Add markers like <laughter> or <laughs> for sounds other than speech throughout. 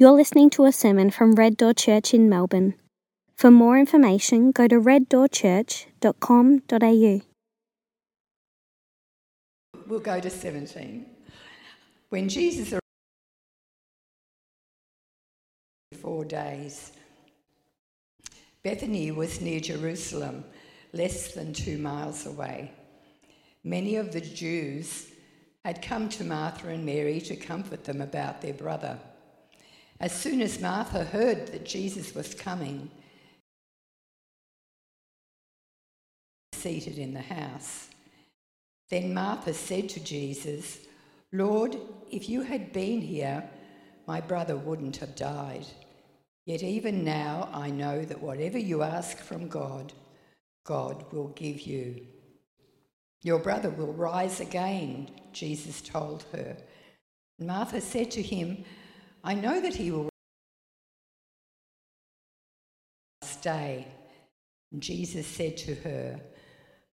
You're listening to a sermon from Red Door Church in Melbourne. For more information, go to reddoorchurch.com.au. We'll go to 17. When Jesus arrived, four days. Bethany was near Jerusalem, less than two miles away. Many of the Jews had come to Martha and Mary to comfort them about their brother. As soon as Martha heard that Jesus was coming, seated in the house. Then Martha said to Jesus, Lord, if you had been here, my brother wouldn't have died. Yet even now I know that whatever you ask from God, God will give you. Your brother will rise again, Jesus told her. Martha said to him, I know that he will stay. Jesus said to her,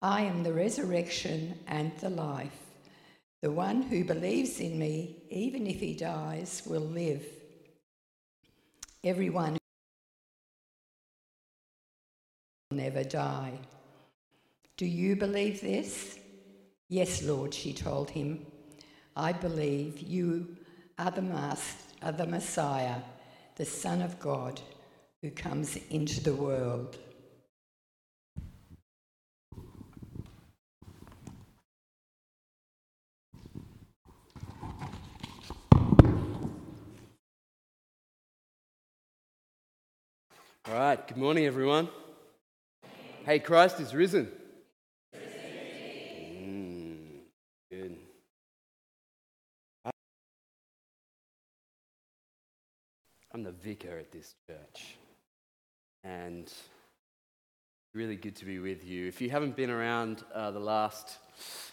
I am the resurrection and the life. The one who believes in me, even if he dies, will live. Everyone will never die. Do you believe this? Yes, Lord, she told him. I believe you are the, mas- are the Messiah, the Son of God, who comes into the world. All right, good morning, everyone. Hey, Christ is risen. I'm the vicar at this church, and really good to be with you. If you haven't been around uh, the last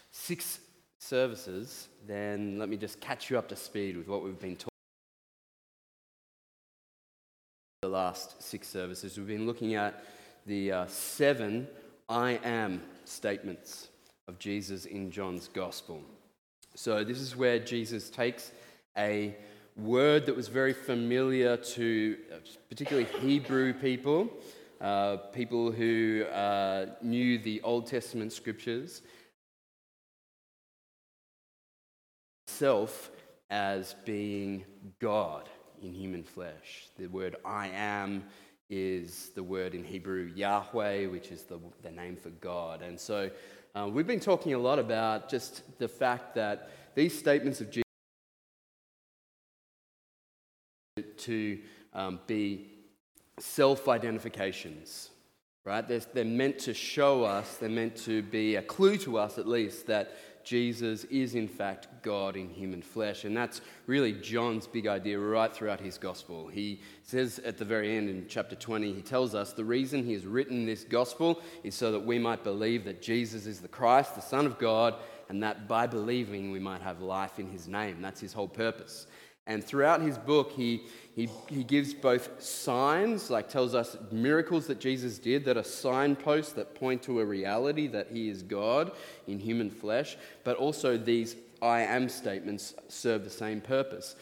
six services, then let me just catch you up to speed with what we've been talking. The last six services, we've been looking at the uh, seven I am statements of Jesus in John's Gospel. So, this is where Jesus takes a word that was very familiar to uh, particularly Hebrew people, uh, people who uh, knew the Old Testament scriptures, self as being God in human flesh. The word I am is the word in Hebrew Yahweh, which is the, the name for God. And so uh, we've been talking a lot about just the fact that these statements of Jesus to um, be self identifications, right? They're, they're meant to show us, they're meant to be a clue to us at least that Jesus is in fact God in human flesh. And that's really John's big idea right throughout his gospel. He says at the very end in chapter 20, he tells us the reason he has written this gospel is so that we might believe that Jesus is the Christ, the Son of God, and that by believing we might have life in his name. That's his whole purpose. And throughout his book, he, he, he gives both signs, like tells us miracles that Jesus did that are signposts that point to a reality that he is God in human flesh, but also these I am statements serve the same purpose.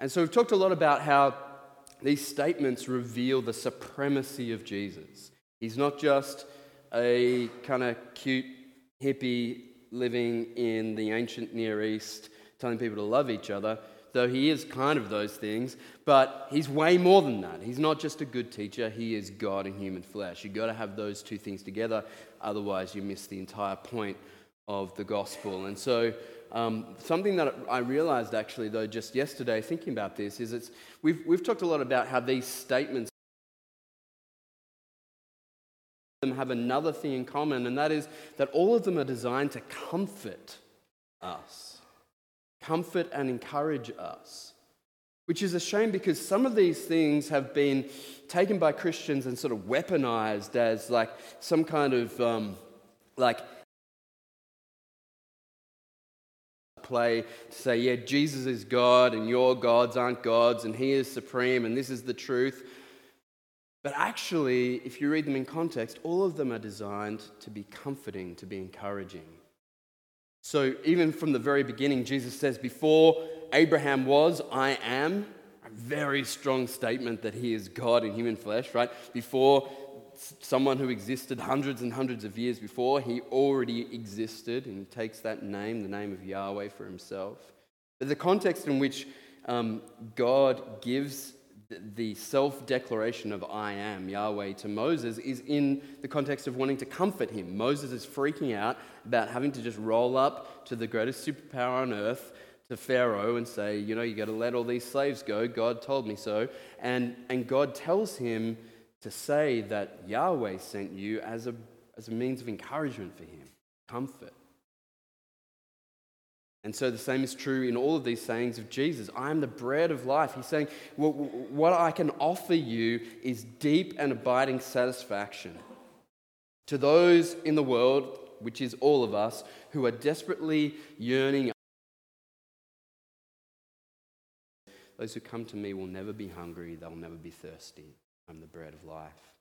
And so we've talked a lot about how these statements reveal the supremacy of Jesus. He's not just a kind of cute hippie living in the ancient Near East telling people to love each other though he is kind of those things, but he's way more than that. He's not just a good teacher, he is God in human flesh. You've got to have those two things together, otherwise, you miss the entire point of the gospel. And so, um, something that I realized actually, though, just yesterday thinking about this, is it's, we've, we've talked a lot about how these statements have another thing in common, and that is that all of them are designed to comfort us comfort and encourage us. Which is a shame because some of these things have been taken by Christians and sort of weaponized as like some kind of um, like play to say, yeah, Jesus is God and your gods aren't gods and he is supreme and this is the truth. But actually, if you read them in context, all of them are designed to be comforting, to be encouraging. So, even from the very beginning, Jesus says, Before Abraham was, I am. A very strong statement that he is God in human flesh, right? Before someone who existed hundreds and hundreds of years before, he already existed and he takes that name, the name of Yahweh, for himself. But the context in which um, God gives the self declaration of I am Yahweh to Moses is in the context of wanting to comfort him. Moses is freaking out about having to just roll up to the greatest superpower on earth, to Pharaoh, and say, You know, you got to let all these slaves go. God told me so. And, and God tells him to say that Yahweh sent you as a, as a means of encouragement for him, comfort. And so the same is true in all of these sayings of Jesus. I am the bread of life. He's saying, well, What I can offer you is deep and abiding satisfaction. To those in the world, which is all of us, who are desperately yearning, those who come to me will never be hungry, they'll never be thirsty. I'm the bread of life.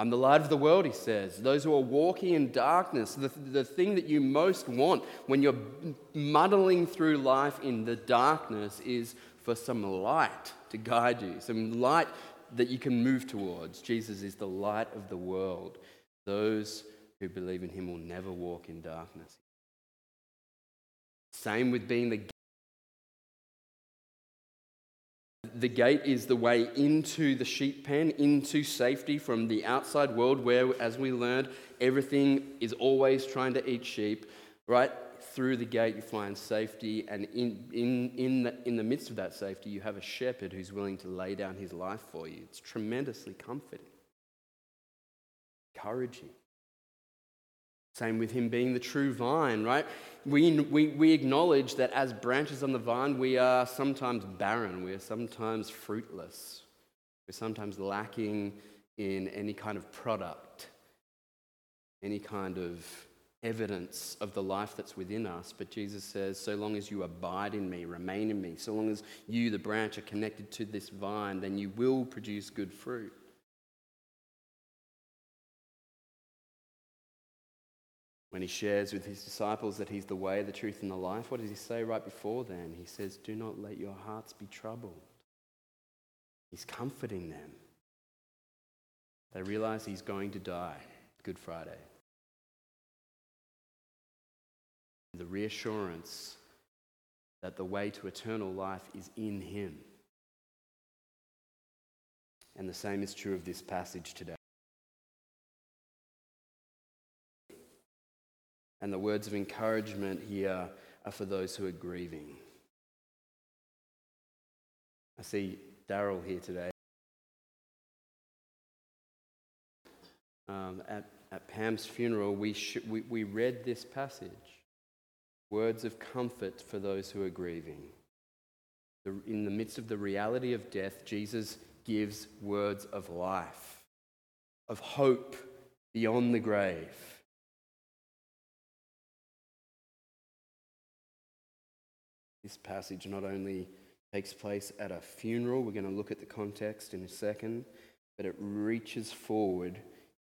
I'm the light of the world, he says. Those who are walking in darkness, the, the thing that you most want when you're muddling through life in the darkness is for some light to guide you, some light that you can move towards. Jesus is the light of the world. Those who believe in him will never walk in darkness. Same with being the The gate is the way into the sheep pen, into safety from the outside world, where, as we learned, everything is always trying to eat sheep. Right through the gate, you find safety, and in, in, in, the, in the midst of that safety, you have a shepherd who's willing to lay down his life for you. It's tremendously comforting, encouraging. Same with him being the true vine, right? We, we, we acknowledge that as branches on the vine, we are sometimes barren, we are sometimes fruitless, we're sometimes lacking in any kind of product, any kind of evidence of the life that's within us. But Jesus says, so long as you abide in me, remain in me, so long as you, the branch, are connected to this vine, then you will produce good fruit. When he shares with his disciples that he's the way, the truth, and the life, what does he say right before then? He says, Do not let your hearts be troubled. He's comforting them. They realize he's going to die Good Friday. The reassurance that the way to eternal life is in him. And the same is true of this passage today. And the words of encouragement here are for those who are grieving. I see Daryl here today. Um, at, at Pam's funeral, we, sh- we, we read this passage words of comfort for those who are grieving. The, in the midst of the reality of death, Jesus gives words of life, of hope beyond the grave. This passage not only takes place at a funeral, we're going to look at the context in a second, but it reaches forward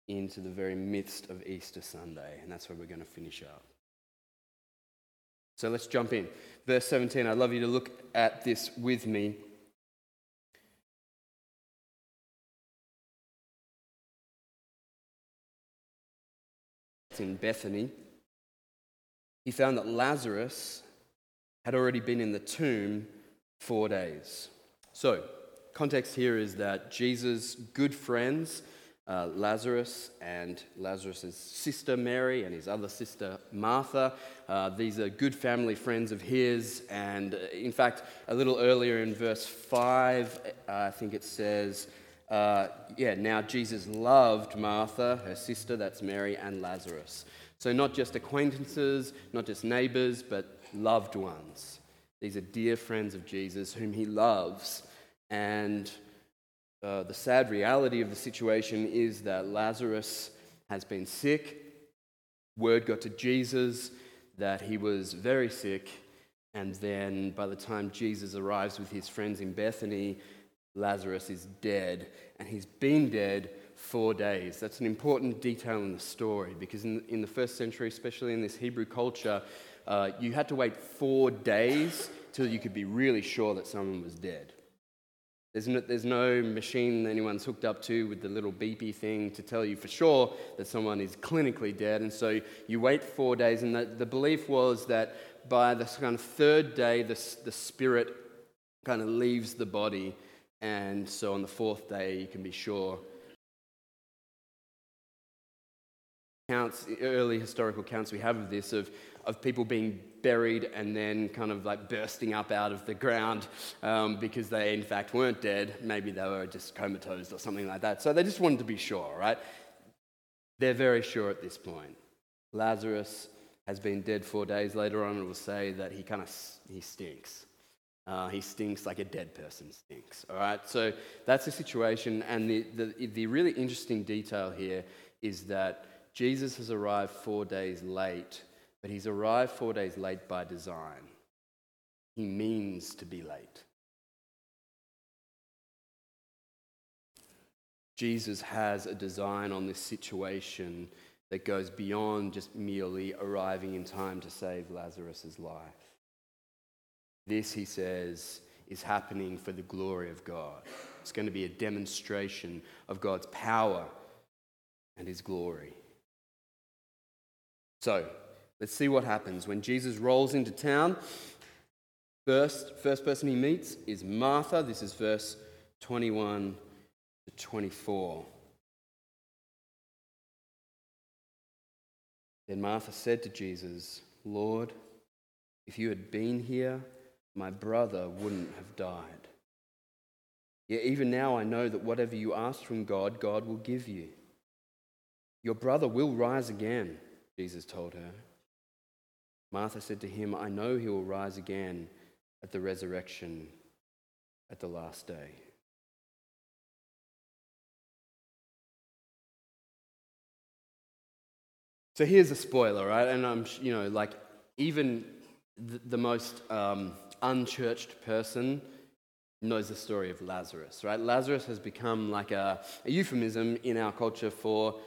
into the very midst of Easter Sunday, and that's where we're going to finish up. So let's jump in. Verse 17, I'd love you to look at this with me. In Bethany. He found that Lazarus had already been in the tomb four days. So, context here is that Jesus' good friends, uh, Lazarus and Lazarus' sister Mary and his other sister Martha, uh, these are good family friends of his. And uh, in fact, a little earlier in verse 5, uh, I think it says, uh, yeah, now Jesus loved Martha, her sister, that's Mary, and Lazarus. So, not just acquaintances, not just neighbors, but loved ones. These are dear friends of Jesus whom he loves. And uh, the sad reality of the situation is that Lazarus has been sick. Word got to Jesus that he was very sick. And then by the time Jesus arrives with his friends in Bethany, Lazarus is dead. And he's been dead four days. That's an important detail in the story because in, in the first century, especially in this Hebrew culture, uh, you had to wait four days till you could be really sure that someone was dead. There's no, there's no machine anyone's hooked up to with the little beepy thing to tell you for sure that someone is clinically dead. And so you wait four days, and the, the belief was that by the kind of third day, the, the spirit kind of leaves the body. And so on the fourth day, you can be sure Counts, early historical accounts we have of this, of, of people being buried and then kind of like bursting up out of the ground um, because they, in fact, weren't dead. Maybe they were just comatose or something like that. So they just wanted to be sure, right? They're very sure at this point. Lazarus has been dead four days. Later on, it will say that he kind of he stinks. Uh, he stinks like a dead person stinks. All right, so that's the situation. And the, the, the really interesting detail here is that Jesus has arrived four days late, but he's arrived four days late by design. He means to be late. Jesus has a design on this situation that goes beyond just merely arriving in time to save Lazarus' life. This, he says, is happening for the glory of God. It's going to be a demonstration of God's power and his glory. So let's see what happens. When Jesus rolls into town, first, first person he meets is Martha. This is verse 21 to 24. Then Martha said to Jesus, Lord, if you had been here, my brother wouldn't have died. Yet even now I know that whatever you ask from God, God will give you. Your brother will rise again. Jesus told her. Martha said to him, I know he will rise again at the resurrection at the last day. So here's a spoiler, right? And I'm, you know, like even the, the most um, unchurched person knows the story of Lazarus, right? Lazarus has become like a, a euphemism in our culture for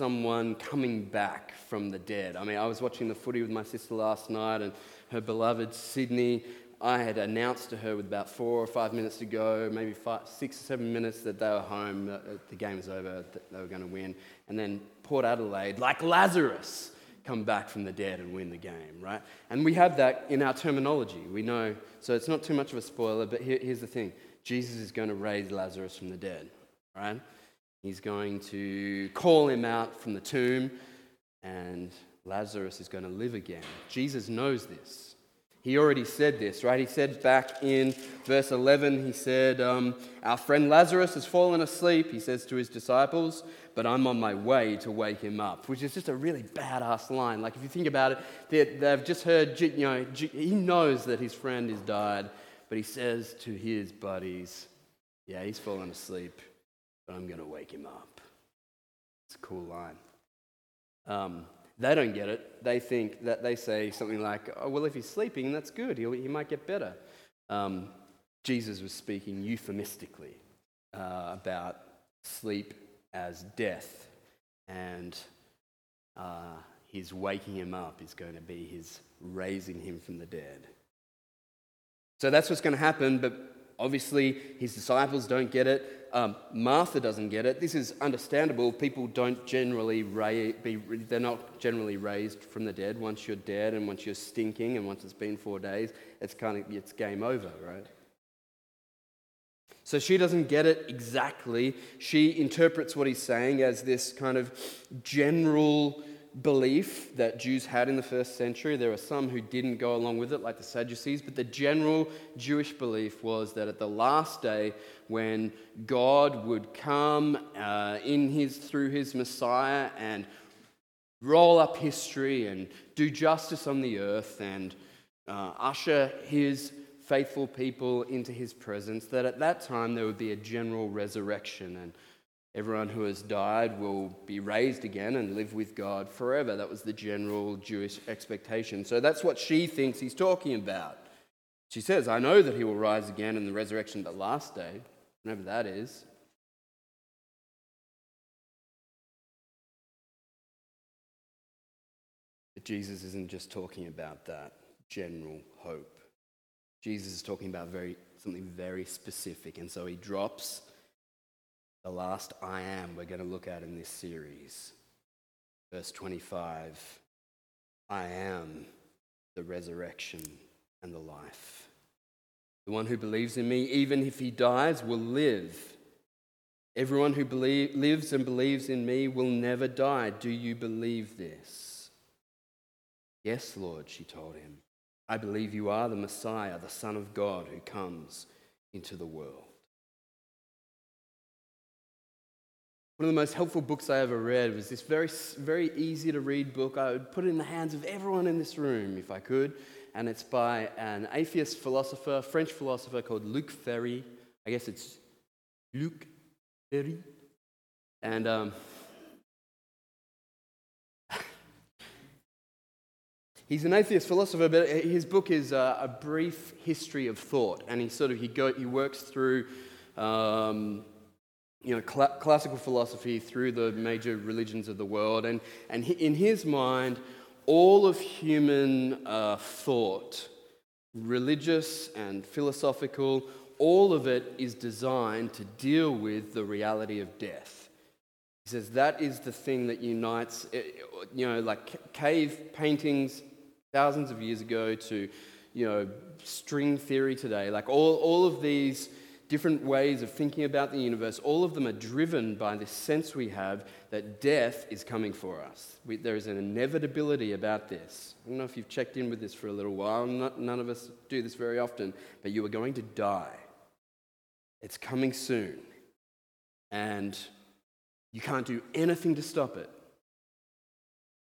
someone coming back from the dead. I mean, I was watching the footy with my sister last night, and her beloved Sydney. I had announced to her with about four or five minutes to go, maybe five, six or seven minutes, that they were home, the game was over, that they were going to win. And then Port Adelaide, like Lazarus, come back from the dead and win the game, right? And we have that in our terminology. We know, so it's not too much of a spoiler, but here, here's the thing Jesus is going to raise Lazarus from the dead, right? He's going to call him out from the tomb, and Lazarus is going to live again. Jesus knows this. He already said this, right? He said back in verse 11, he said, um, Our friend Lazarus has fallen asleep, he says to his disciples, but I'm on my way to wake him up, which is just a really badass line. Like, if you think about it, they've just heard, you know, he knows that his friend has died, but he says to his buddies, Yeah, he's fallen asleep but I'm going to wake him up. It's a cool line. Um, they don't get it. They think that they say something like, oh, well, if he's sleeping, that's good. He'll, he might get better. Um, Jesus was speaking euphemistically uh, about sleep as death, and uh, his waking him up is going to be his raising him from the dead. So that's what's going to happen, but obviously his disciples don't get it. Um, Martha doesn't get it. This is understandable. People don't generally ra- be, they're not generally raised from the dead. Once you're dead and once you're stinking and once it's been four days, it's kind of, it's game over, right? So she doesn't get it exactly. She interprets what he's saying as this kind of general belief that Jews had in the first century. There were some who didn't go along with it, like the Sadducees, but the general Jewish belief was that at the last day, when God would come uh, in his, through his Messiah and roll up history and do justice on the earth and uh, usher his faithful people into his presence, that at that time there would be a general resurrection and Everyone who has died will be raised again and live with God forever. That was the general Jewish expectation. So that's what she thinks he's talking about. She says, I know that he will rise again in the resurrection, the last day, whenever that is. But Jesus isn't just talking about that general hope. Jesus is talking about very something very specific. And so he drops the last I am we're going to look at in this series. Verse 25 I am the resurrection and the life. The one who believes in me, even if he dies, will live. Everyone who believe, lives and believes in me will never die. Do you believe this? Yes, Lord, she told him. I believe you are the Messiah, the Son of God who comes into the world. One of the most helpful books I ever read was this very, very easy to read book. I would put it in the hands of everyone in this room if I could. And it's by an atheist philosopher, French philosopher called Luc Ferry. I guess it's Luc Ferry. And um, <laughs> he's an atheist philosopher, but his book is a, a, brief history of thought. And he sort of he, go, he works through. Um, you know, cl- classical philosophy through the major religions of the world. And, and he, in his mind, all of human uh, thought, religious and philosophical, all of it is designed to deal with the reality of death. He says that is the thing that unites, eh, you know, like cave paintings thousands of years ago to, you know, string theory today. Like all, all of these different ways of thinking about the universe, all of them are driven by this sense we have that death is coming for us. We, there is an inevitability about this. I don't know if you've checked in with this for a little while. Not, none of us do this very often, but you are going to die. It's coming soon. And you can't do anything to stop it.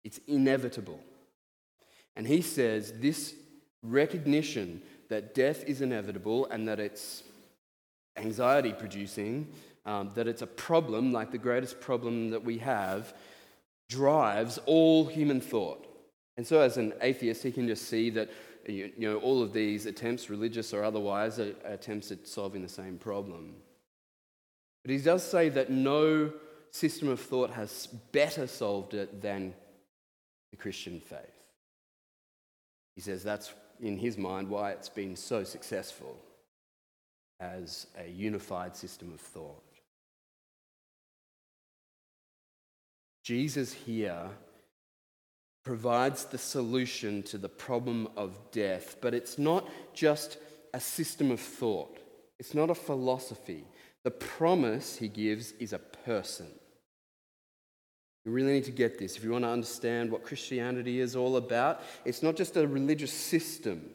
It's inevitable. And he says this recognition that death is inevitable and that it's anxiety producing, um, that it's a problem, like the greatest problem that we have, drives all human thought. And so, as an atheist, he can just see that you know, all of these attempts, religious or otherwise, are attempts at solving the same problem. But he does say that no system of thought has better solved it than the Christian faith. He says that's, in his mind, why it's been so successful as a unified system of thought. Jesus here provides the solution to the problem of death, but it's not just a system of thought, it's not a philosophy. The promise he gives is a person. You really need to get this. If you want to understand what Christianity is all about, it's not just a religious system.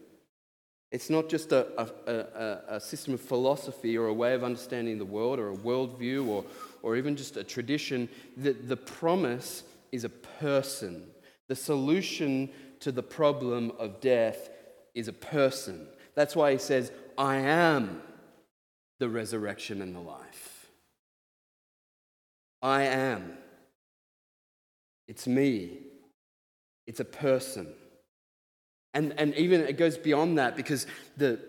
It's not just a, a, a, a, system of philosophy or a way of understanding the world or a worldview or, or even just a tradition. The, the promise is a person. The solution to the problem of death is a person. That's why he says, I am the resurrection and the life. I am. It's me. It's a person. And, and even it goes beyond that because the,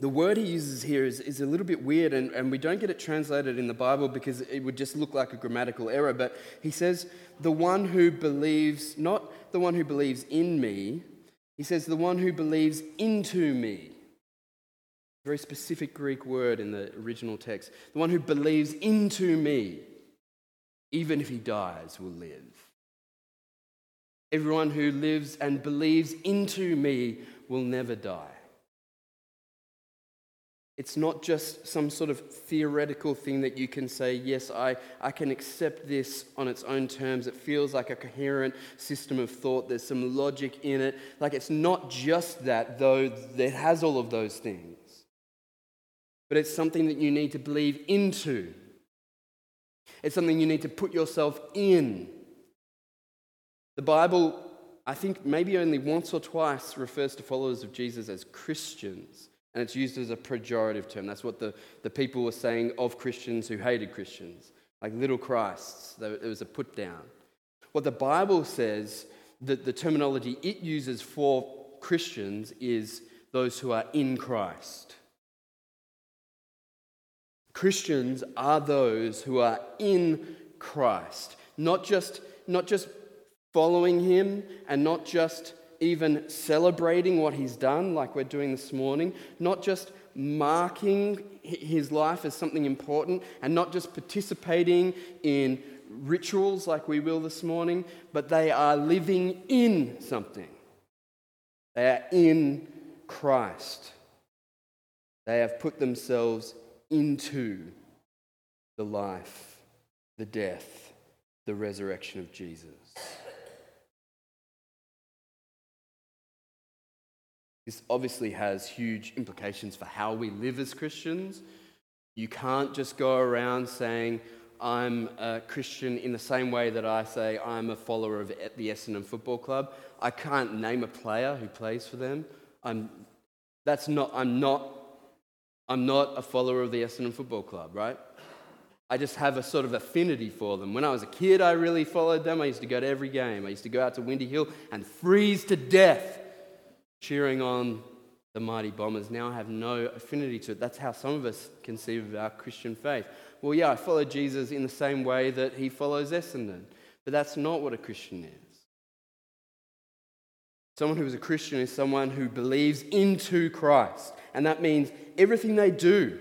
the word he uses here is, is a little bit weird, and, and we don't get it translated in the Bible because it would just look like a grammatical error. But he says, the one who believes, not the one who believes in me, he says, the one who believes into me. Very specific Greek word in the original text. The one who believes into me, even if he dies, will live. Everyone who lives and believes into me will never die. It's not just some sort of theoretical thing that you can say, yes, I, I can accept this on its own terms. It feels like a coherent system of thought. There's some logic in it. Like it's not just that, though, it has all of those things. But it's something that you need to believe into. It's something you need to put yourself in. The Bible, I think, maybe only once or twice refers to followers of Jesus as Christians, and it's used as a pejorative term. That's what the, the people were saying of Christians who hated Christians, like little Christs. It was a put down. What the Bible says, that the terminology it uses for Christians is those who are in Christ. Christians are those who are in Christ, not just, not just following him and not just even celebrating what he's done, like we're doing this morning, not just marking his life as something important and not just participating in rituals like we will this morning, but they are living in something. They are in Christ. They have put themselves into the life, the death, the resurrection of Jesus. This obviously has huge implications for how we live as Christians. You can't just go around saying, I'm a Christian in the same way that I say I'm a follower of the Essendon Football Club. I can't name a player who plays for them. I'm, that's not, I'm, not, I'm not a follower of the Essendon Football Club, right? I just have a sort of affinity for them. When I was a kid, I really followed them. I used to go to every game. I used to go out to Windy Hill and freeze to death cheering on the mighty bombers. Now have no affinity to it. That's how some of us conceive of our Christian faith. Well, yeah, I follow Jesus in the same way that he follows Essendon, but that's not what a Christian is. Someone who is a Christian is someone who believes into Christ, and that means everything they do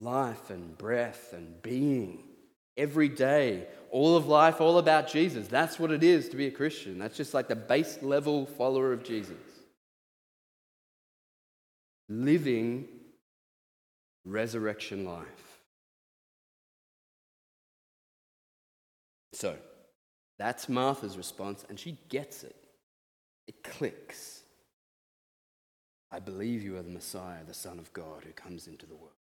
life and breath and being every day, all of life, all about Jesus. That's what it is to be a Christian. That's just like the base level follower of Jesus. Living resurrection life. So, that's Martha's response, and she gets it. It clicks. I believe you are the Messiah, the Son of God, who comes into the world.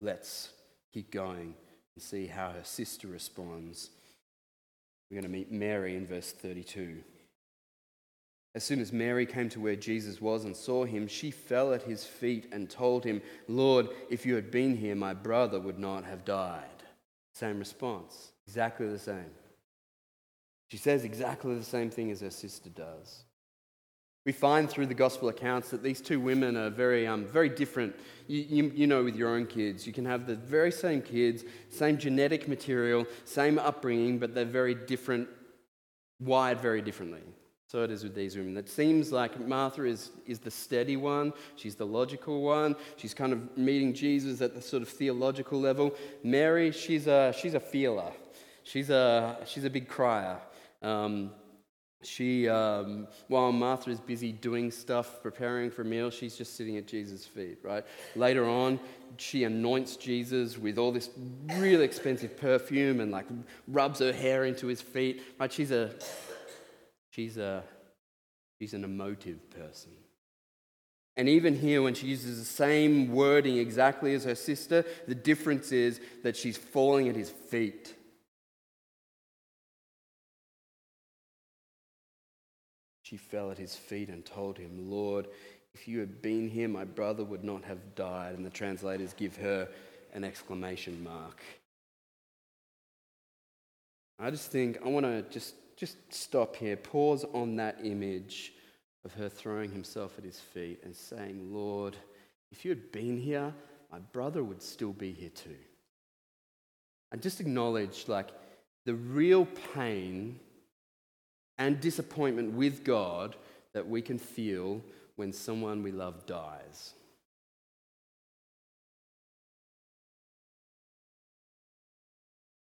Let's keep going and see how her sister responds. We're going to meet Mary in verse 32. As soon as Mary came to where Jesus was and saw him, she fell at his feet and told him, Lord, if you had been here, my brother would not have died. Same response, exactly the same. She says exactly the same thing as her sister does. We find through the gospel accounts that these two women are very, um, very different. You, you, you, know, with your own kids, you can have the very same kids, same genetic material, same upbringing, but they're very different, wired very differently. So it is with these women. It seems like Martha is, is the steady one, she's the logical one, she's kind of meeting Jesus at the sort of theological level. Mary, she's a, she's a feeler, she's a, she's a big crier. Um, she, um, while Martha is busy doing stuff, preparing for a meal, she's just sitting at Jesus' feet, right? Later on, she anoints Jesus with all this really expensive perfume and like rubs her hair into his feet, right? She's a, she's a, she's an emotive person. And even here, when she uses the same wording exactly as her sister, the difference is that she's falling at his feet. She fell at his feet and told him, Lord, if you had been here, my brother would not have died. And the translators give her an exclamation mark. I just think I want to just, just stop here, pause on that image of her throwing himself at his feet and saying, Lord, if you had been here, my brother would still be here too. And just acknowledge like the real pain and disappointment with God that we can feel when someone we love dies.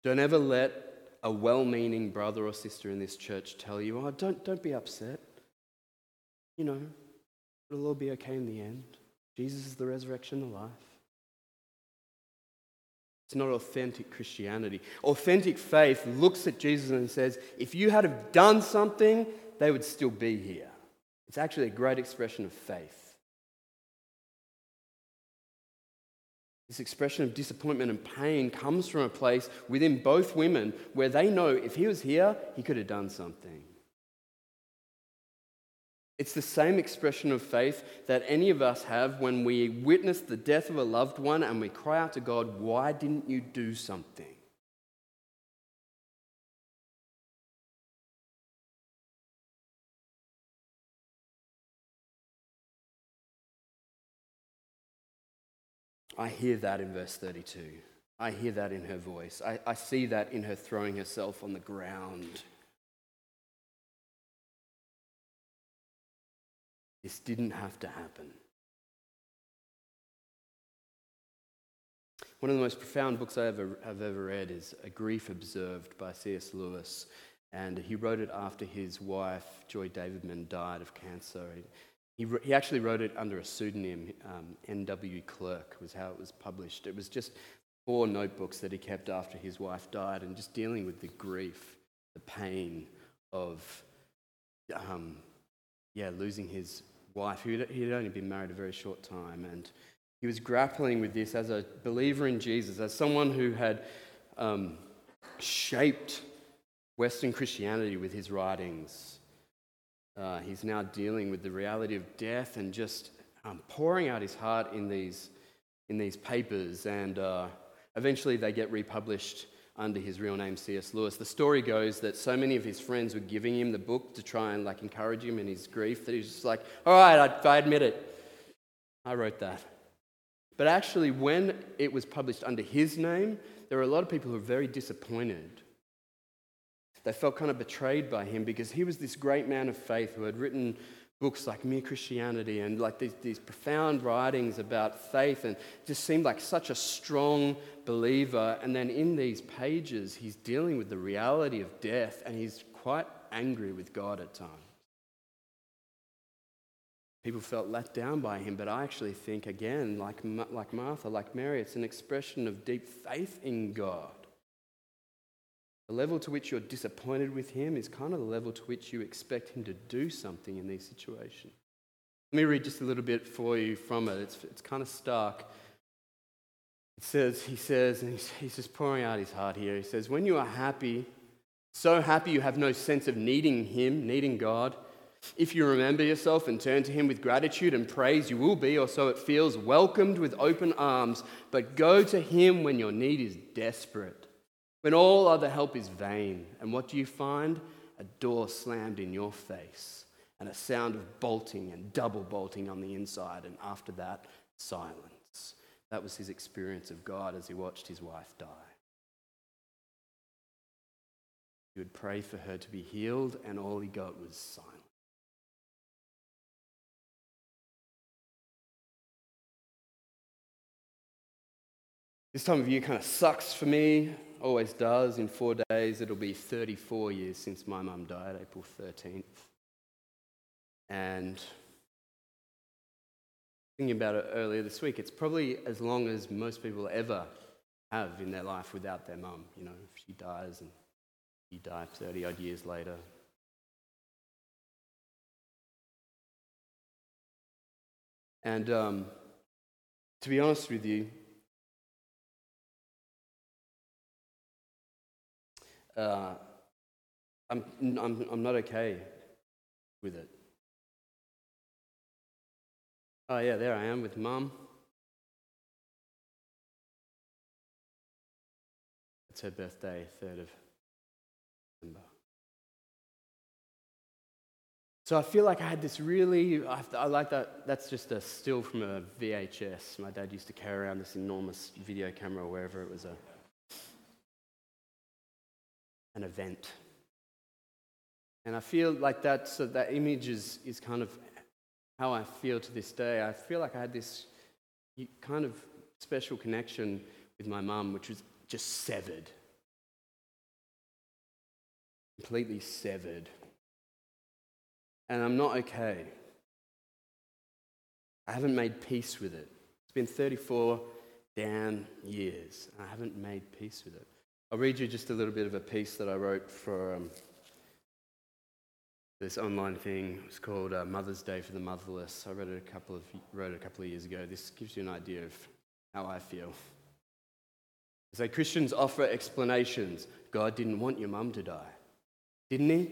Don't ever let a well meaning brother or sister in this church tell you, oh, don't, don't be upset. You know, it'll all be okay in the end. Jesus is the resurrection and the life. It's not authentic Christianity. Authentic faith looks at Jesus and says, if you had have done something, they would still be here. It's actually a great expression of faith. This expression of disappointment and pain comes from a place within both women where they know if he was here, he could have done something. It's the same expression of faith that any of us have when we witness the death of a loved one and we cry out to God, Why didn't you do something? I hear that in verse 32. I hear that in her voice. I, I see that in her throwing herself on the ground. This didn't have to happen. One of the most profound books I ever, have ever read is A Grief Observed by C.S. Lewis. And he wrote it after his wife, Joy Davidman, died of cancer. He, he, he actually wrote it under a pseudonym, um, N.W. Clerk, was how it was published. It was just four notebooks that he kept after his wife died and just dealing with the grief, the pain of um, yeah, losing his wife. He had only been married a very short time. And he was grappling with this as a believer in Jesus, as someone who had um, shaped Western Christianity with his writings. Uh, he's now dealing with the reality of death and just um, pouring out his heart in these, in these papers. And uh, eventually they get republished under his real name, C.S. Lewis. The story goes that so many of his friends were giving him the book to try and like encourage him in his grief that he was just like, all right, I, I admit it. I wrote that. But actually, when it was published under his name, there were a lot of people who were very disappointed. They felt kind of betrayed by him because he was this great man of faith who had written books like Mere Christianity and like these, these profound writings about faith and just seemed like such a strong believer. And then in these pages, he's dealing with the reality of death and he's quite angry with God at times. People felt let down by him, but I actually think, again, like, like Martha, like Mary, it's an expression of deep faith in God. The level to which you're disappointed with him is kind of the level to which you expect him to do something in these situations. Let me read just a little bit for you from it. It's, it's kind of stark. It says, he says, and he's, he's just pouring out his heart here. He says, When you are happy, so happy you have no sense of needing him, needing God, if you remember yourself and turn to Him with gratitude and praise, you will be, or so it feels, welcomed with open arms. But go to Him when your need is desperate, when all other help is vain. And what do you find? A door slammed in your face, and a sound of bolting and double bolting on the inside. And after that, silence. That was his experience of God as he watched his wife die. He would pray for her to be healed, and all he got was silence. This time of year kind of sucks for me, always does. In four days, it'll be 34 years since my mum died, April 13th. And thinking about it earlier this week, it's probably as long as most people ever have in their life without their mum. You know, if she dies and you die 30 odd years later. And um, to be honest with you, uh, I'm, I'm, I'm not okay with it. Oh, yeah, there I am with mum. It's her birthday, 3rd of December. So I feel like I had this really, I, I like that, that's just a still from a VHS. My dad used to carry around this enormous video camera wherever it was a an event. And I feel like that, so that image is, is kind of how I feel to this day. I feel like I had this kind of special connection with my mum, which was just severed. Completely severed. And I'm not okay. I haven't made peace with it. It's been 34 damn years. and I haven't made peace with it. I'll read you just a little bit of a piece that I wrote for um, this online thing. It's called uh, Mother's Day for the Motherless. I wrote it a couple of wrote it a couple of years ago. This gives you an idea of how I feel. Say Christians offer explanations. God didn't want your mum to die, didn't He?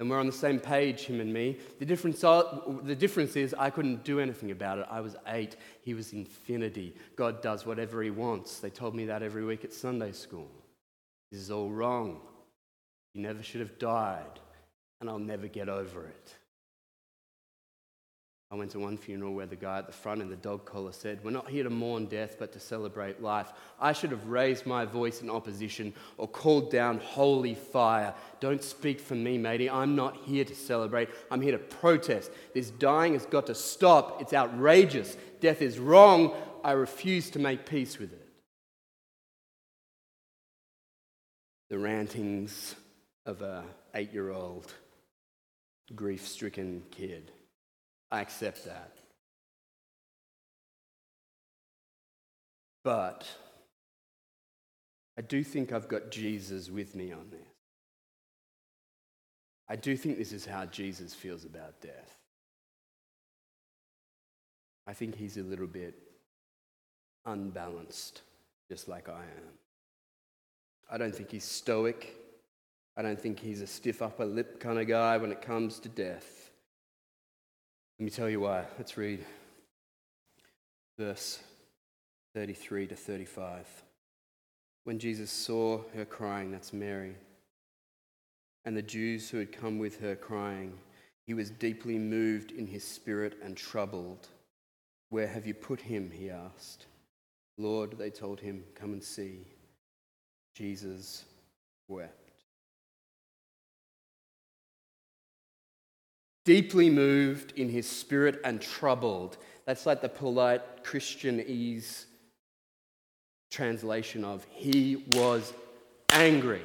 And we're on the same page, him and me. The difference, the difference is I couldn't do anything about it. I was eight. He was infinity. God does whatever he wants. They told me that every week at Sunday school. This is all wrong. He never should have died, and I'll never get over it. I went to one funeral where the guy at the front in the dog collar said, We're not here to mourn death, but to celebrate life. I should have raised my voice in opposition or called down holy fire. Don't speak for me, matey. I'm not here to celebrate. I'm here to protest. This dying has got to stop. It's outrageous. Death is wrong. I refuse to make peace with it. The rantings of a eight year old grief stricken kid. I accept that. But I do think I've got Jesus with me on this. I do think this is how Jesus feels about death. I think he's a little bit unbalanced, just like I am. I don't think he's stoic. I don't think he's a stiff upper lip kind of guy when it comes to death. Let me tell you why. Let's read verse 33 to 35. When Jesus saw her crying, that's Mary, and the Jews who had come with her crying, he was deeply moved in his spirit and troubled. Where have you put him? he asked. Lord, they told him, come and see. Jesus wept. Deeply moved in his spirit and troubled. That's like the polite Christianese translation of he was angry,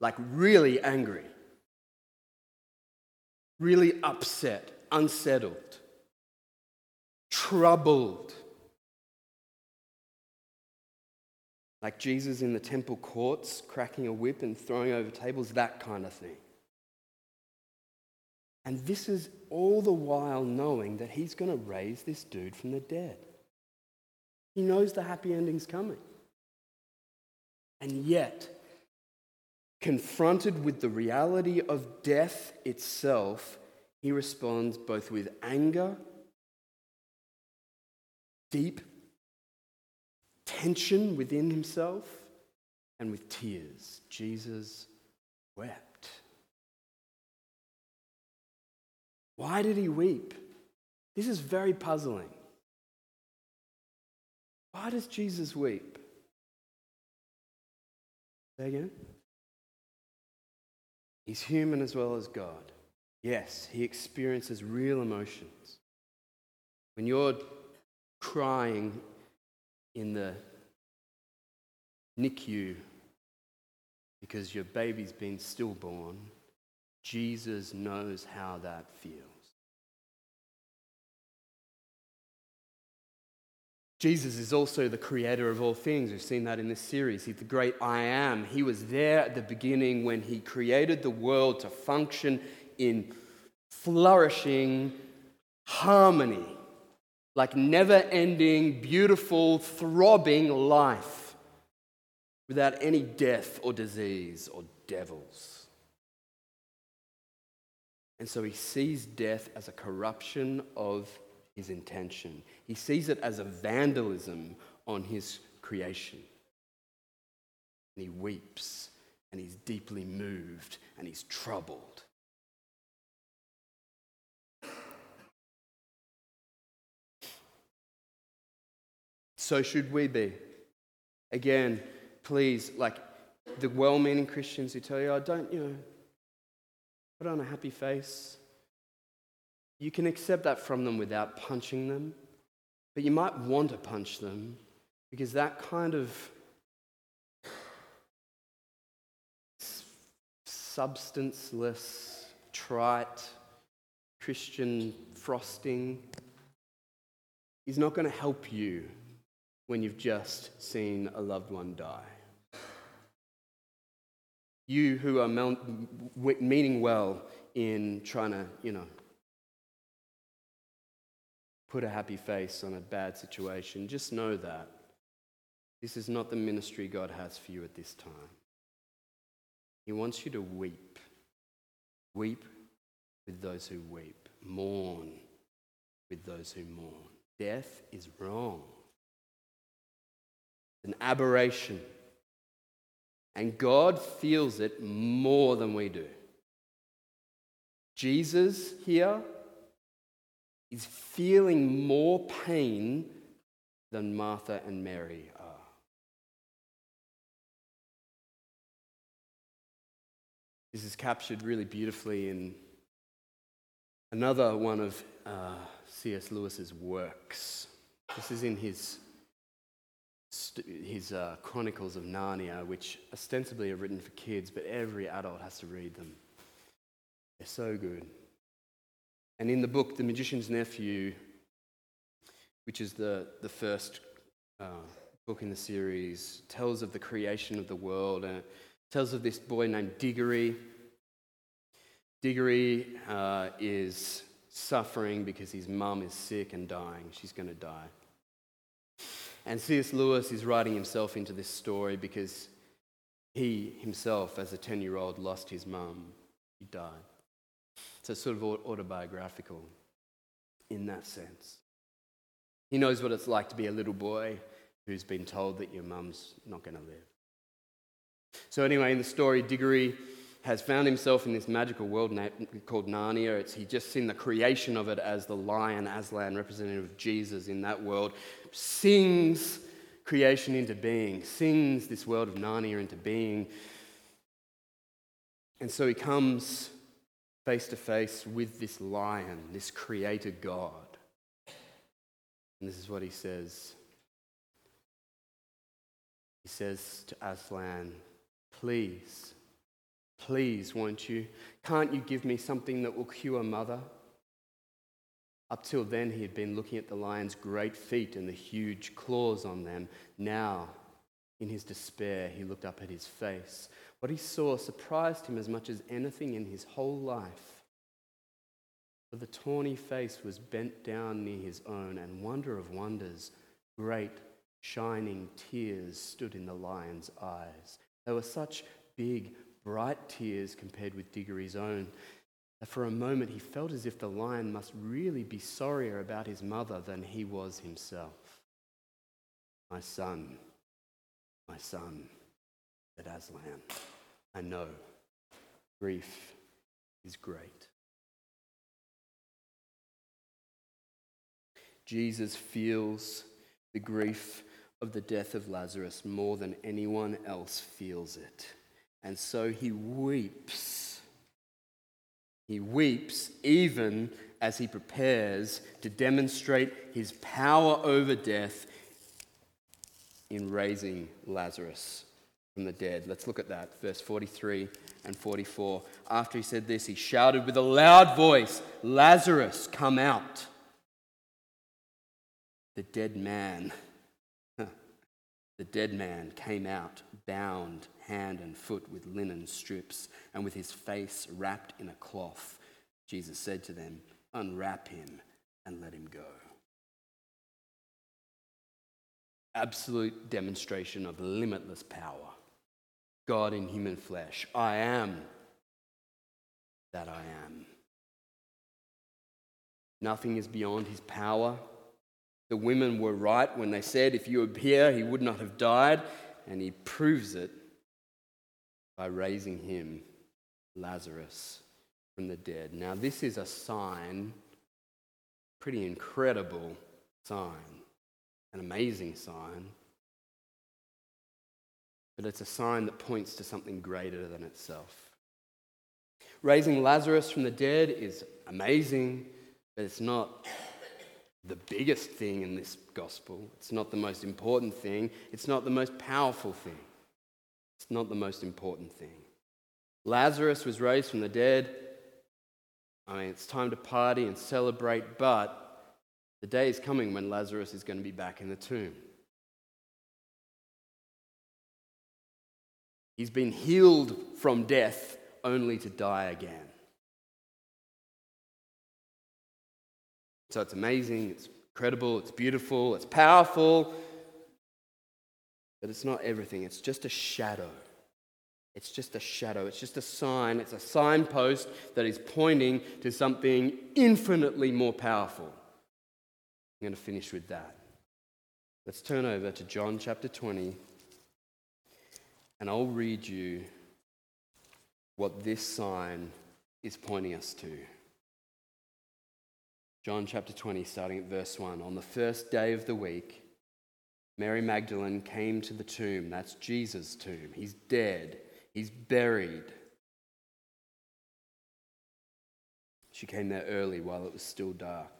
like really angry, really upset, unsettled, troubled. Like Jesus in the temple courts, cracking a whip and throwing over tables, that kind of thing. And this is all the while knowing that he's going to raise this dude from the dead. He knows the happy ending's coming. And yet, confronted with the reality of death itself, he responds both with anger, deep tension within himself, and with tears. Jesus wept. Why did he weep? This is very puzzling. Why does Jesus weep? Say again? He's human as well as God. Yes, he experiences real emotions. When you're crying in the NICU because your baby's been stillborn, Jesus knows how that feels. Jesus is also the creator of all things. We've seen that in this series. He's the great I am. He was there at the beginning when he created the world to function in flourishing harmony, like never ending, beautiful, throbbing life without any death or disease or devils. And so he sees death as a corruption of his intention. He sees it as a vandalism on his creation. And he weeps and he's deeply moved and he's troubled. So should we be. Again, please, like the well meaning Christians who tell you, oh, don't, you know, put on a happy face. You can accept that from them without punching them, but you might want to punch them because that kind of substanceless, trite Christian frosting is not going to help you when you've just seen a loved one die. You who are meaning well in trying to, you know, put a happy face on a bad situation, just know that this is not the ministry God has for you at this time. He wants you to weep. Weep with those who weep. Mourn with those who mourn. Death is wrong, an aberration. And God feels it more than we do. Jesus here is feeling more pain than Martha and Mary are. This is captured really beautifully in another one of uh, C.S. Lewis's works. This is in his his uh, Chronicles of Narnia, which ostensibly are written for kids, but every adult has to read them. They're so good. And in the book, The Magician's Nephew, which is the, the first uh, book in the series, tells of the creation of the world and tells of this boy named Diggory. Diggory uh, is suffering because his mum is sick and dying. She's going to die. And C.S. Lewis is writing himself into this story because he himself, as a 10 year old, lost his mum. He died. So sort of autobiographical in that sense. He knows what it's like to be a little boy who's been told that your mum's not going to live. So, anyway, in the story, Diggory has found himself in this magical world called Narnia. It's, just seen the creation of it as the lion, Aslan, representative of Jesus in that world, sings creation into being, sings this world of Narnia into being. And so he comes face to face with this lion, this creator God. And this is what he says. He says to Aslan, Please, please, won't you? Can't you give me something that will cure mother? Up till then, he had been looking at the lion's great feet and the huge claws on them. Now, in his despair, he looked up at his face. What he saw surprised him as much as anything in his whole life. For the tawny face was bent down near his own, and wonder of wonders, great shining tears stood in the lion's eyes. They were such big, bright tears compared with Diggory's own that for a moment he felt as if the lion must really be sorrier about his mother than he was himself. My son, my son, said Aslan, I know grief is great. Jesus feels the grief of the death of Lazarus more than anyone else feels it. And so he weeps he weeps even as he prepares to demonstrate his power over death in raising Lazarus from the dead. Let's look at that, verse 43 and 44. After he said this, he shouted with a loud voice, Lazarus, come out. The dead man, the dead man came out, bound hand and foot with linen strips, and with his face wrapped in a cloth. Jesus said to them, Unwrap him and let him go. Absolute demonstration of limitless power. God in human flesh. I am that I am. Nothing is beyond his power. The women were right when they said, if you appear, he would not have died. And he proves it by raising him, Lazarus, from the dead. Now, this is a sign, pretty incredible sign, an amazing sign, but it's a sign that points to something greater than itself. Raising Lazarus from the dead is amazing, but it's not the biggest thing in this gospel. It's not the most important thing. It's not the most powerful thing. It's not the most important thing. Lazarus was raised from the dead. I mean, it's time to party and celebrate, but the day is coming when Lazarus is going to be back in the tomb. He's been healed from death only to die again. So it's amazing, it's incredible, it's beautiful, it's powerful, but it's not everything, it's just a shadow. It's just a shadow, it's just a sign, it's a signpost that is pointing to something infinitely more powerful. I'm going to finish with that. Let's turn over to John chapter 20, and I'll read you what this sign is pointing us to. John chapter 20, starting at verse 1. On the first day of the week, Mary Magdalene came to the tomb. That's Jesus' tomb. He's dead, he's buried. She came there early while it was still dark.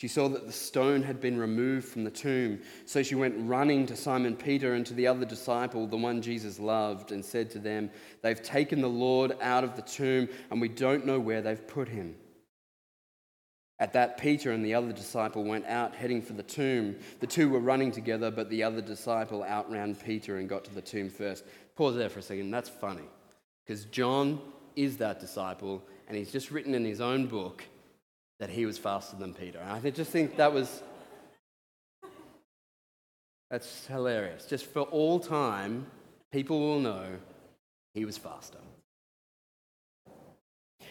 She saw that the stone had been removed from the tomb. So she went running to Simon Peter and to the other disciple, the one Jesus loved, and said to them, They've taken the Lord out of the tomb, and we don't know where they've put him. At that, Peter and the other disciple went out heading for the tomb. The two were running together, but the other disciple outran Peter and got to the tomb first. Pause there for a second. That's funny because John is that disciple, and he's just written in his own book that he was faster than Peter. And I just think that was that's hilarious. Just for all time, people will know he was faster.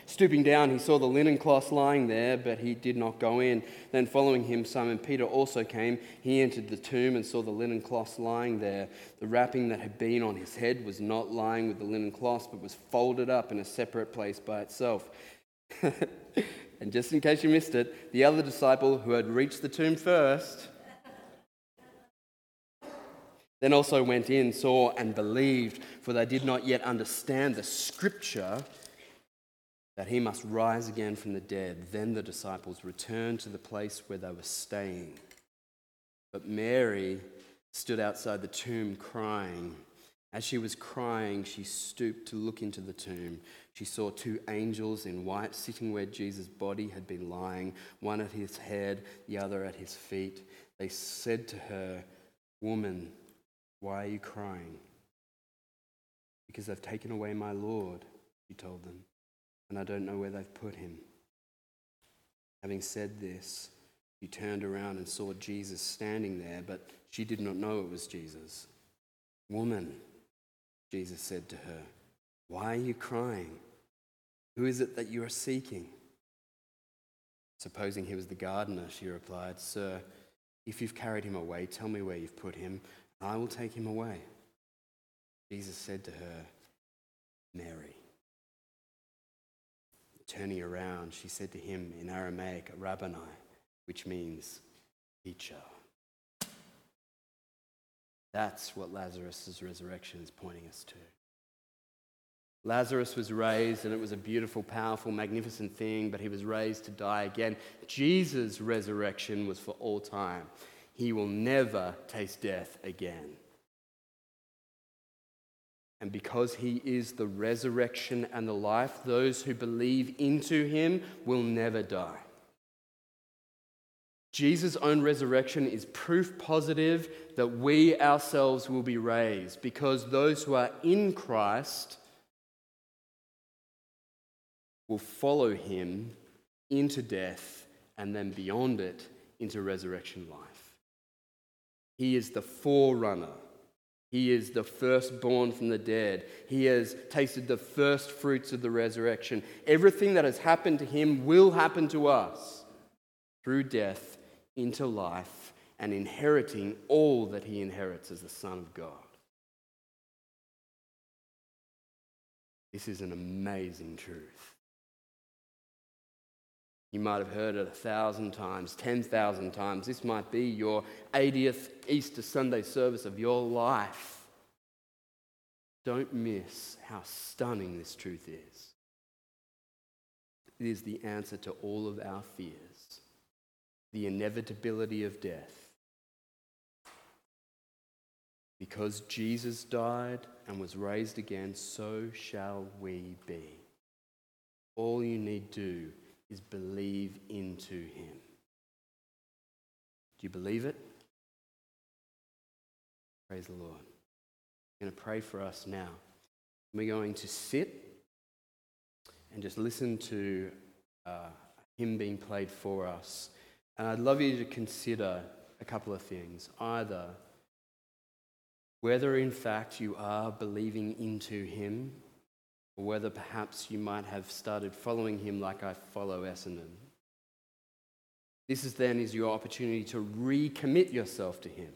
Stooping down, he saw the linen cloths lying there, but he did not go in. Then, following him, Simon Peter also came. He entered the tomb and saw the linen cloths lying there. The wrapping that had been on his head was not lying with the linen cloths, but was folded up in a separate place by itself. <laughs> and just in case you missed it, the other disciple who had reached the tomb first then also went in, saw, and believed, for they did not yet understand the scripture that he must rise again from the dead. Then the disciples returned to the place where they were staying. But Mary stood outside the tomb crying. As she was crying, she stooped to look into the tomb. She saw two angels in white sitting where Jesus' body had been lying, one at his head, the other at his feet. They said to her, Woman, why are you crying? Because they've taken away my Lord, she told them and I don't know where they've put him. Having said this, she turned around and saw Jesus standing there, but she did not know it was Jesus. Woman, Jesus said to her, Why are you crying? Who is it that you are seeking? Supposing he was the gardener, she replied, Sir, if you've carried him away, tell me where you've put him, and I will take him away. Jesus said to her, Mary. Turning around, she said to him in Aramaic, Rabboni, which means teacher. That's what Lazarus' resurrection is pointing us to. Lazarus was raised, and it was a beautiful, powerful, magnificent thing, but he was raised to die again. Jesus' resurrection was for all time. He will never taste death again. And because he is the resurrection and the life, those who believe into him will never die. Jesus' own resurrection is proof positive that we ourselves will be raised because those who are in Christ will follow him into death and then beyond it into resurrection life. He is the forerunner he is the firstborn from the dead. He has tasted the first fruits of the resurrection. Everything that has happened to him will happen to us through death into life and inheriting all that he inherits as the Son of God. This is an amazing truth. You might have heard it a thousand times, 10,000 times. This might be your 80th Easter Sunday service of your life. Don't miss how stunning this truth is. It is the answer to all of our fears, the inevitability of death. Because Jesus died and was raised again, so shall we be. All you need do is believe into him. Do you believe it? Praise the Lord. I'm going to pray for us now. We're going to sit and just listen to uh, hymn being played for us. And I'd love you to consider a couple of things. Either whether in fact you are believing into him or whether perhaps you might have started following him like I follow Essendon. This is then is your opportunity to recommit yourself to him.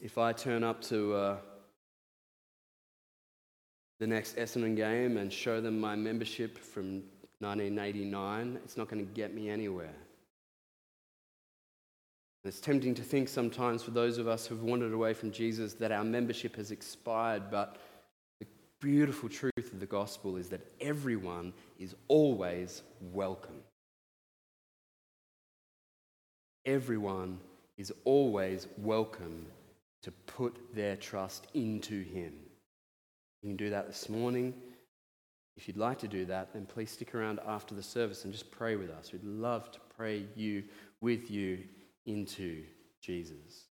If I turn up to uh, the next Essendon game and show them my membership from 1989, it's not going to get me anywhere. It's tempting to think sometimes for those of us who've wandered away from Jesus that our membership has expired, but the beautiful truth of the gospel is that everyone is always welcome. Everyone is always welcome to put their trust into Him. You can do that this morning. If you'd like to do that, then please stick around after the service and just pray with us. We'd love to pray you with you into Jesus.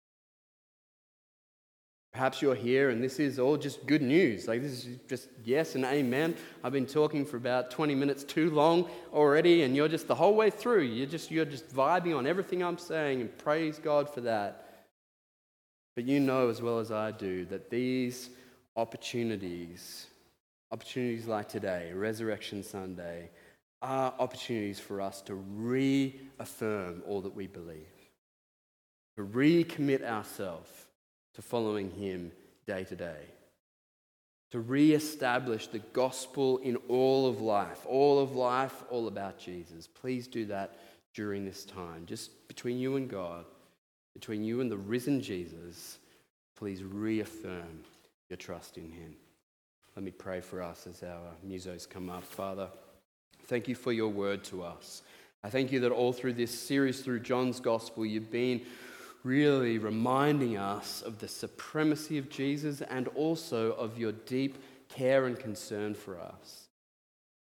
Perhaps you're here and this is all just good news. Like, this is just yes and amen. I've been talking for about 20 minutes too long already, and you're just the whole way through. You're just, you're just vibing on everything I'm saying, and praise God for that. But you know as well as I do that these opportunities, opportunities like today, Resurrection Sunday, are opportunities for us to reaffirm all that we believe, to recommit ourselves to following Him day to day. To re-establish the gospel in all of life, all of life, all about Jesus. Please do that during this time, just between you and God, between you and the risen Jesus. Please reaffirm your trust in Him. Let me pray for us as our musos come up. Father, thank you for your word to us. I thank you that all through this series, through John's gospel, you've been really reminding us of the supremacy of Jesus and also of your deep care and concern for us.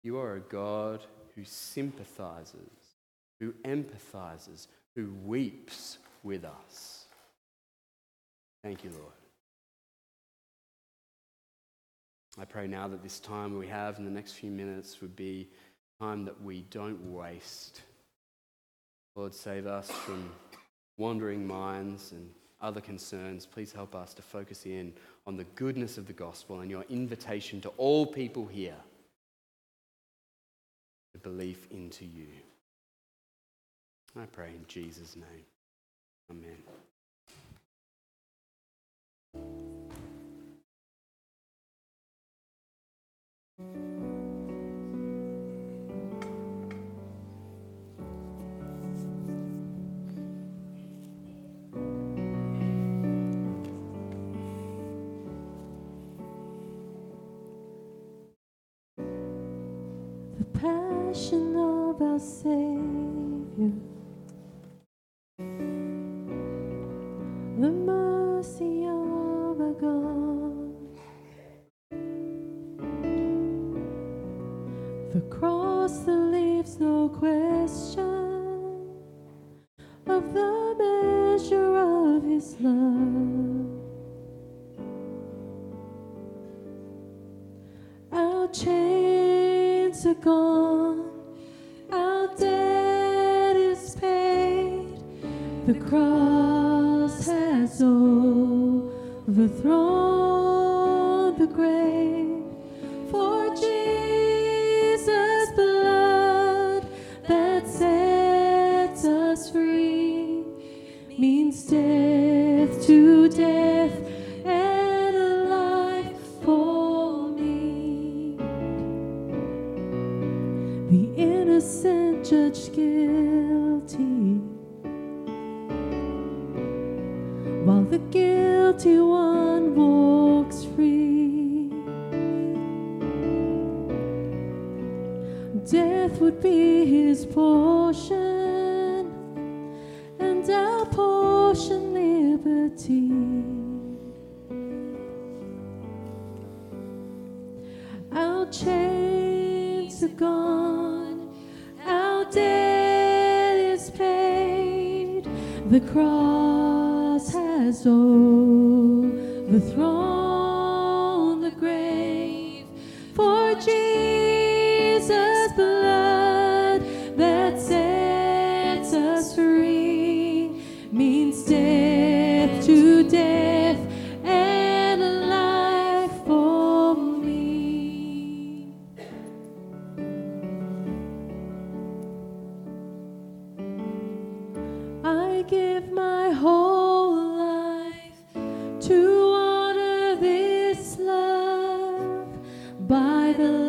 You are a God who sympathizes, who empathizes, who weeps with us. Thank you, Lord. I pray now that this time we have in the next few minutes would be time that we don't waste. Lord, save us from wandering minds and other concerns, please help us to focus in on the goodness of the gospel and your invitation to all people here to believe into you. I pray in Jesus' name. Amen. passion overthrown the grave. The cross has overthrown by the